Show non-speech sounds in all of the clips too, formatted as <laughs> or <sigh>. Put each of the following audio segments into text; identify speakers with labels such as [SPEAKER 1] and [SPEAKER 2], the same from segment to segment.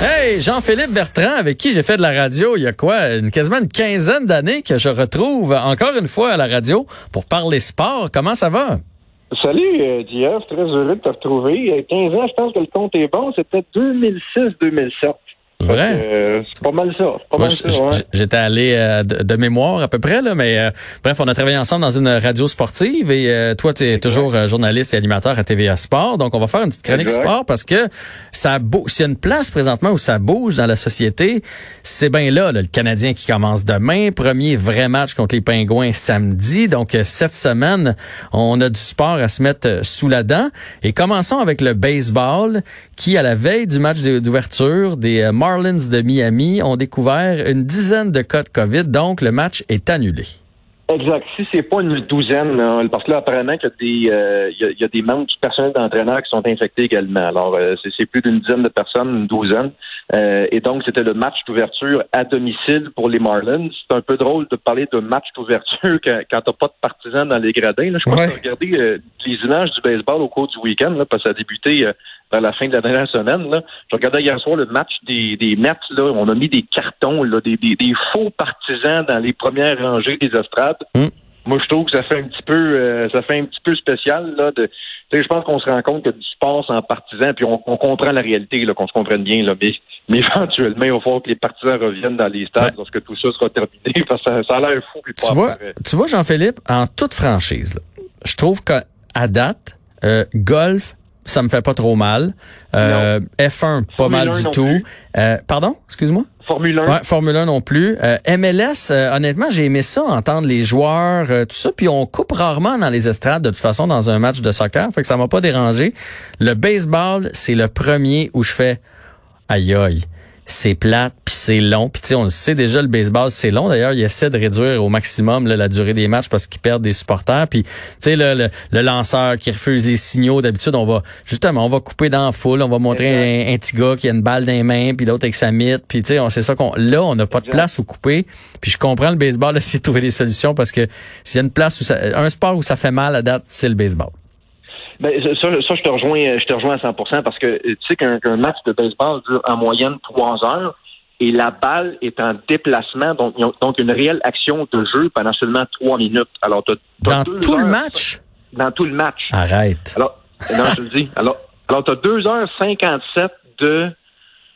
[SPEAKER 1] Hey, Jean-Philippe Bertrand, avec qui j'ai fait de la radio il y a quoi, une, quasiment une quinzaine d'années que je retrouve encore une fois à la radio pour parler sport. Comment ça va?
[SPEAKER 2] Salut, euh, Très heureux de te retrouver. 15 ans, je pense que le compte est bon. C'était 2006-2007.
[SPEAKER 1] Vrai?
[SPEAKER 2] Euh, c'est pas mal ça. Pas mal ça ouais.
[SPEAKER 1] J'étais allé euh, de, mémoire à peu près, là, mais euh, bref, on a travaillé ensemble dans une radio sportive et toi, tu es toujours journaliste et animateur à TVA Sport. Donc, on va faire une petite chronique sport parce que ça bouge. S'il y a une place présentement où ça bouge dans la société, c'est bien là, le Canadien qui commence demain. Premier vrai match contre les Pingouins samedi. Donc, cette semaine, on a du sport à se mettre sous la dent. Et commençons avec le baseball qui, à la veille du match d'ouverture des Marlins de Miami ont découvert une dizaine de cas de COVID, donc le match est annulé.
[SPEAKER 2] Exact. Si c'est pas une douzaine, parce que là, apparemment, qu'il y, euh, y, y, a des membres du personnel d'entraîneur qui sont infectés également. Alors, euh, c'est plus d'une dizaine de personnes, une douzaine. Euh, et donc, c'était le match d'ouverture à domicile pour les Marlins. C'est un peu drôle de parler de match d'ouverture <laughs> quand, quand t'as pas de partisans dans les gradins. Là. Je crois que regardé les images du baseball au cours du week-end, parce que ça a débuté à la fin de la dernière semaine. Là. Je regardais hier soir le match des, des Mets. Là, on a mis des cartons, là, des, des, des faux partisans dans les premières rangées des estrades. Hmm. Moi, je trouve que ça fait un petit peu, euh, ça fait un petit peu spécial là. De, je pense qu'on se rend compte que du sport sans partisans, puis on, on comprend la réalité, qu'on se comprenne bien, là, mais, mais <laughs> éventuellement, il va falloir que les partisans reviennent dans les stades lorsque tout ça sera terminé, <laughs> parce que ça, ça a l'air fou.
[SPEAKER 1] tu, vois, tu vois, Jean-Philippe, en toute franchise, là, je trouve qu'à date, euh, golf, ça me fait pas trop mal. Euh, F1, pas mal du tout. Euh, pardon, excuse-moi?
[SPEAKER 2] Formule 1.
[SPEAKER 1] Ouais, Formule 1 non plus. Euh, MLS, euh, honnêtement, j'ai aimé ça, entendre les joueurs, euh, tout ça. Puis on coupe rarement dans les estrades, de toute façon, dans un match de soccer. Fait que ça m'a pas dérangé. Le baseball, c'est le premier où je fais aïe aïe c'est plate, puis c'est long. Puis tu sais, on le sait déjà, le baseball, c'est long. D'ailleurs, il essaie de réduire au maximum la durée des matchs parce qu'ils perdent des supporters. Puis tu sais, le, le, lanceur qui refuse les signaux, d'habitude, on va justement, on va couper dans la foule, on va montrer un, petit gars qui a une balle dans les mains, puis l'autre avec sa mythe. Puis tu sais, c'est ça qu'on... Là, on n'a pas de place où couper. Puis je comprends le baseball, <laughs> essayer de trouver des solutions parce que s'il y a une place où ça... Un sport où ça fait mal à date, c'est le baseball.
[SPEAKER 2] Ben, ça, ça, je te rejoins, je te rejoins à 100 parce que tu sais qu'un match de baseball dure en moyenne trois heures et la balle est en déplacement, donc, donc une réelle action de jeu pendant seulement trois minutes.
[SPEAKER 1] Alors, dans tout le match?
[SPEAKER 2] Dans tout le match.
[SPEAKER 1] Arrête.
[SPEAKER 2] Alors, non, je le dis. Alors, alors tu as deux heures cinquante-sept de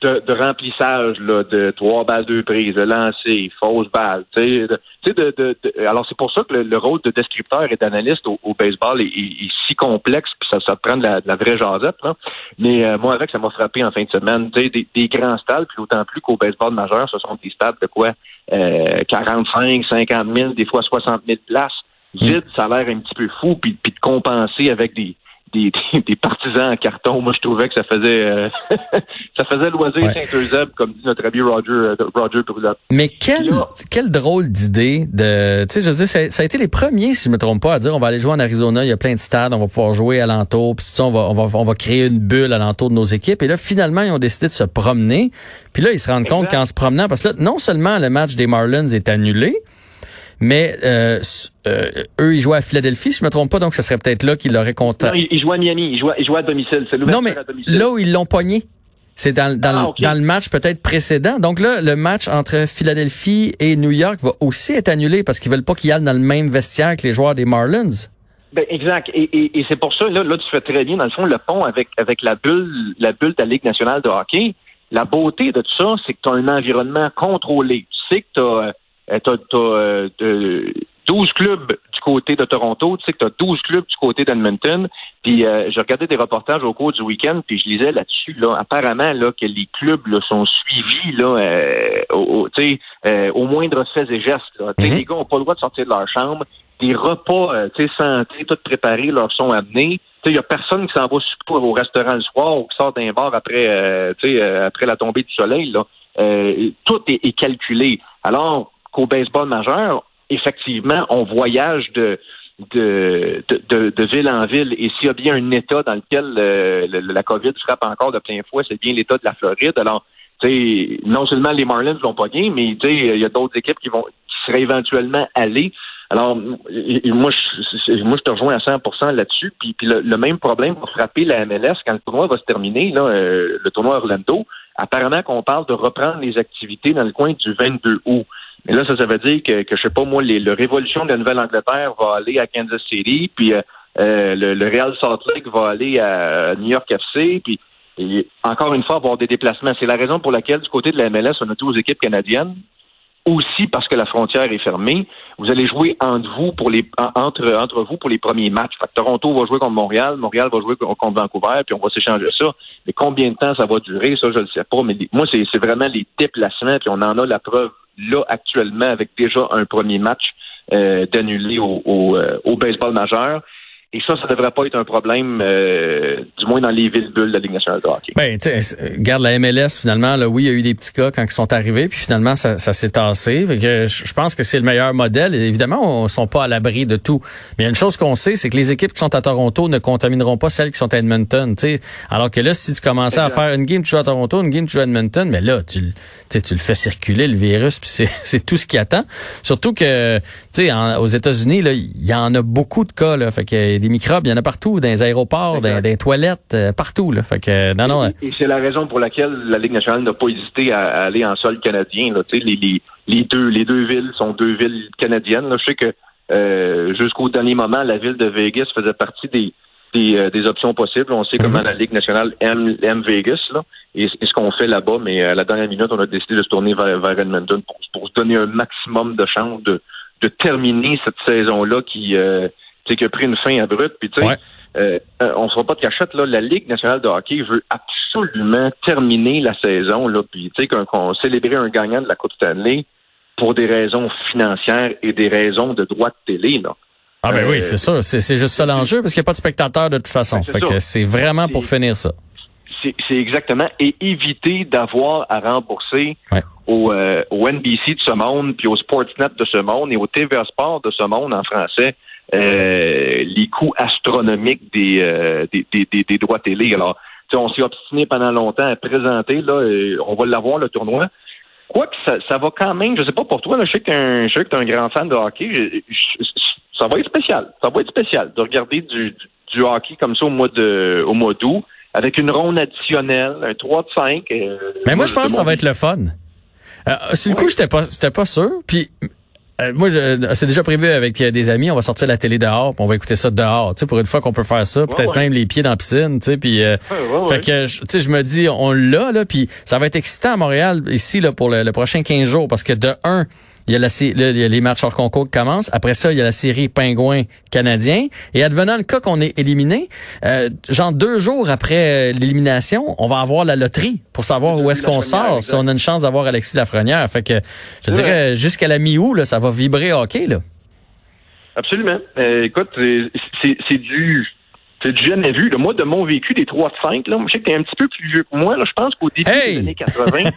[SPEAKER 2] de, de, remplissage là, de trois balles deux prises, de lancer, fausse balle. Tu sais, de, de, alors c'est pour ça que le, rôle de descripteur et d'analyste au, baseball est, si complexe, puis ça, ça prend de la, de la vraie jasette. Là. Mais euh, moi avec, ça m'a frappé en fin de semaine. Tu sais, des, des, grands stades, puis autant plus qu'au baseball majeur, ce sont des stades de quoi euh, 45, 50 000, des fois 60 000 places. Vite, ça a l'air un petit peu fou, puis, puis de compenser avec des <laughs> des, des, partisans en carton. Moi, je trouvais que ça faisait euh, <laughs> ça faisait loisir Saint-Eusèbe, comme dit notre ami Roger euh, Roger
[SPEAKER 1] Mais quel quel drôle d'idée de tu sais je veux dire ça, a été les premiers si je me trompe pas à dire on va aller jouer en Arizona, il y a plein de stades, on va pouvoir jouer alentour, puis on va on va on va créer une bulle alentour de nos équipes et là finalement ils ont décidé de se promener. Puis là ils se rendent compte qu'en se promenant parce que là non seulement le match des Marlins est annulé, mais euh, euh, eux, ils jouaient à Philadelphie, si je me trompe pas, donc ce serait peut-être là qu'ils l'auraient compté.
[SPEAKER 2] Non, ils, jouaient à Miami, ils jouaient, ils jouaient à domicile. C'est
[SPEAKER 1] non, mais là où ils l'ont pogné, c'est dans, dans, ah, dans, le match peut-être précédent. Donc là, le match entre Philadelphie et New York va aussi être annulé parce qu'ils veulent pas qu'ils aillent dans le même vestiaire que les joueurs des Marlins.
[SPEAKER 2] Ben, exact. Et, et, et c'est pour ça, là, là, tu fais très bien, dans le fond, le pont avec, avec la bulle, la bulle de la Ligue nationale de hockey. La beauté de tout ça, c'est que tu as un environnement contrôlé. Tu sais que tu as euh, tu as, 12 clubs du côté de Toronto, tu sais que tu as 12 clubs du côté d'Edmonton. Puis euh, je regardais des reportages au cours du week-end, puis je lisais là-dessus, là, apparemment là, que les clubs là, sont suivis là, euh, au, euh, au moindre fait et gestes. Là. Mm-hmm. Les gars n'ont pas le droit de sortir de leur chambre. Des repas euh, santé, tout préparés, leur sont amenés. il y a personne qui s'en va au restaurant le soir ou qui sort d'un bar après, euh, euh, après la tombée du soleil. Là. Euh, tout est, calculé. Alors qu'au baseball majeur, effectivement, on voyage de, de, de, de, ville en ville. Et s'il y a bien un État dans lequel la COVID frappe encore de plein fouet, c'est bien l'État de la Floride. Alors, non seulement les Marlins vont pas bien, mais il y a d'autres équipes qui vont qui seraient éventuellement allées. Alors, moi, je, moi, je te rejoins à 100% là-dessus. Puis, puis le, même problème va frapper la MLS quand le tournoi va se terminer, là, euh, le tournoi Orlando. Apparemment qu'on parle de reprendre les activités dans le coin du 22 août. Mais là, ça, ça veut dire que, que je sais pas, moi, les, le Révolution de la Nouvelle-Angleterre va aller à Kansas City, puis euh, euh, le, Real Salt Lake va aller à New York FC, puis encore une fois, avoir des déplacements. C'est la raison pour laquelle, du côté de la MLS, on a tous les équipes canadiennes aussi parce que la frontière est fermée. Vous allez jouer entre vous pour les entre entre vous pour les premiers matchs. Toronto va jouer contre Montréal, Montréal va jouer contre Vancouver, puis on va s'échanger ça. Mais combien de temps ça va durer, ça je ne sais pas. Mais moi c'est vraiment les déplacements, puis on en a la preuve là actuellement avec déjà un premier match euh, d'annuler au, au, euh, au baseball majeur. Et ça, ça ne devrait pas être un problème, euh, du moins dans les villes bulles de la Ligue nationale de hockey.
[SPEAKER 1] Ben, tu regarde la MLS, finalement, là, oui, il y a eu des petits cas quand ils sont arrivés, puis finalement, ça, ça s'est tassé. Que je pense que c'est le meilleur modèle. évidemment, on ne sont pas à l'abri de tout. Mais il y a une chose qu'on sait, c'est que les équipes qui sont à Toronto ne contamineront pas celles qui sont à Edmonton. sais. Alors que là, si tu commençais à faire une game, tu joues à Toronto, une game, tu joues à Edmonton, mais là, tu, tu le fais circuler, le virus, puis <laughs> c'est tout ce qui attend. Surtout que, tu sais, aux États-Unis, il y en a beaucoup de cas. Là, fait que des microbes, il y en a partout, dans les aéroports, dans, les toilettes, euh, partout. Là. Fait que, non, non,
[SPEAKER 2] et, c'est la raison pour laquelle la Ligue nationale n'a pas hésité à, aller en sol canadien. Là. Les, les, les, deux, les deux villes sont deux villes canadiennes. Là. Je sais que euh, jusqu'au dernier moment, la ville de Vegas faisait partie des, des, euh, options possibles. On sait comment mhm. la Ligue nationale aime, aime Vegas là, et, ce qu'on fait là-bas, mais à la dernière minute, on a décidé de se tourner vers, vers Edmonton pour, pour se donner un maximum de chance de, de terminer cette saison-là qui, c'est qu'il a pris une fin abrupte. Puis tu sais, euh, euh, on ne se pas de cachette là. La Ligue nationale de hockey veut absolument terminer la saison là. Puis tu sais qu'on célébrait un gagnant de la Coupe Stanley pour des raisons financières et des raisons de droits de télé là.
[SPEAKER 1] Ah ben oui, euh, c'est sûr. C'est juste ça l'enjeu parce qu'il n'y a pas de spectateurs de toute façon. Fait que c'est vraiment pour finir ça.
[SPEAKER 2] C'est exactement. Et éviter d'avoir à rembourser au, au, NBC de ce monde, puis au Sportsnet de ce monde et au TVA Sport de ce monde en français les coûts astronomiques des, euh, des, des, des, droits télé. Alors, on s'est obstiné pendant longtemps à présenter, là, on va l'avoir, le tournoi. Quoique, ça, ça va quand même, je sais pas pour toi, là, je sais que tu es un, grand fan de hockey, ça va être spécial. Ça va être spécial de regarder du, du, hockey comme ça au mois de au mois d'août, avec une ronde additionnelle, un 3 de 5.
[SPEAKER 1] Euh, Mais moi, je pense que ça va être le fun. Euh, sur le coup, j'étais pas, j'étais pas sûr. Puis euh, moi, c'est déjà prévu avec euh, des amis. On va sortir la télé dehors, puis on va écouter ça dehors. Tu sais, pour une fois qu'on peut faire ça, peut-être même les pieds dans la piscine. Tu sais, puis euh, fait que, tu sais, je me dis, on l'a là, puis ça va être excitant à Montréal ici là pour le, le prochain 15 jours, parce que de un, il y a, la, il y a les matchs hors concours qui commencent. Après ça, il y a la série Pingouin canadien. Et advenant le cas qu'on est éliminé, euh, genre deux jours après euh, l'élimination, on va avoir la loterie pour savoir où est-ce qu'on sort, si on a une chance d'avoir Alexis Lafrenière. Fait que je dirais jusqu'à la mi-août, ça va vibrer hockey. Là.
[SPEAKER 2] Absolument. Euh, écoute, c'est du c'est du jamais vu. Moi, de mon vécu des 3 de 5, là, je sais que t'es un petit peu plus vieux que moi. Là, je pense qu'au début des années 80.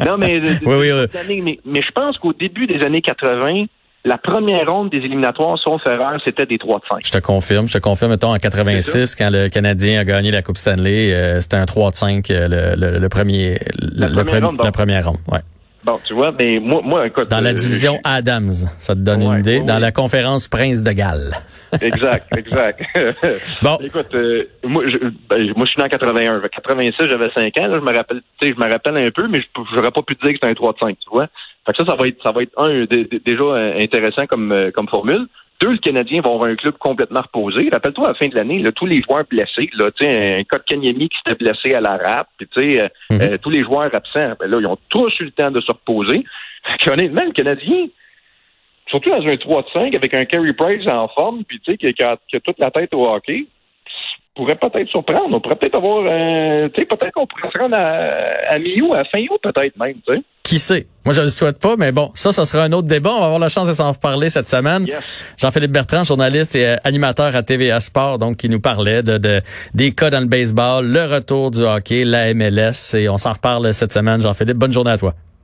[SPEAKER 2] <laughs> non, mais, mais, je pense qu'au début des années 80, la première ronde des éliminatoires, sauf erreur, c'était des 3 de 5.
[SPEAKER 1] Je te confirme. Je te confirme, mettons, en 86, quand le Canadien a gagné la Coupe Stanley, euh, c'était un 3 de 5, euh, le, le, premier, la, première ronde, la première ronde. Ouais.
[SPEAKER 2] Bon, tu vois, mais moi, moi écoute,
[SPEAKER 1] Dans la euh, division Adams, ça te donne une idée. dans la conférence Prince de Galles. <laughs>
[SPEAKER 2] exact, exact. <laughs> bon. Écoute, euh, moi, je, ben, moi, je suis né en 81. En 86, j'avais 5 ans. Là, je me rappelle, tu sais, je me rappelle un peu, mais je n'aurais pas pu te dire que c'était un 3 de 5, tu vois. Fait que ça, ça va être, ça va être un, déjà euh, intéressant comme, comme formule. Deux, le Canadien va avoir un club complètement reposé. Rappelle-toi, à la fin de l'année, tous les joueurs blessés, là, un Kanyemi qui s'était blessé à la rap, puis mhm. euh, tous les joueurs absents, ben là, ils ont tous eu le temps de se reposer. <laughs> honnêtement, le Canadien, surtout dans un 3 5 avec un Carey Price en forme, puis tu sais, qui, a, toute la tête au hockey, pourrait peut-être surprendre. On pourrait peut-être avoir, euh, tu sais, peut-être qu'on pourrait se rendre à, à mi à fin août, peut-être même, tu sais.
[SPEAKER 1] Qui sait? Moi, je le souhaite pas, mais bon, ça, ça sera un autre débat. On va avoir la chance de s'en reparler cette semaine. Jean-Philippe Bertrand, journaliste et euh, animateur à TVA Sport, donc, qui nous parlait de, de, des cas dans le baseball, le retour du hockey, la MLS, et on s'en reparle cette semaine. Jean-Philippe, bonne journée à toi.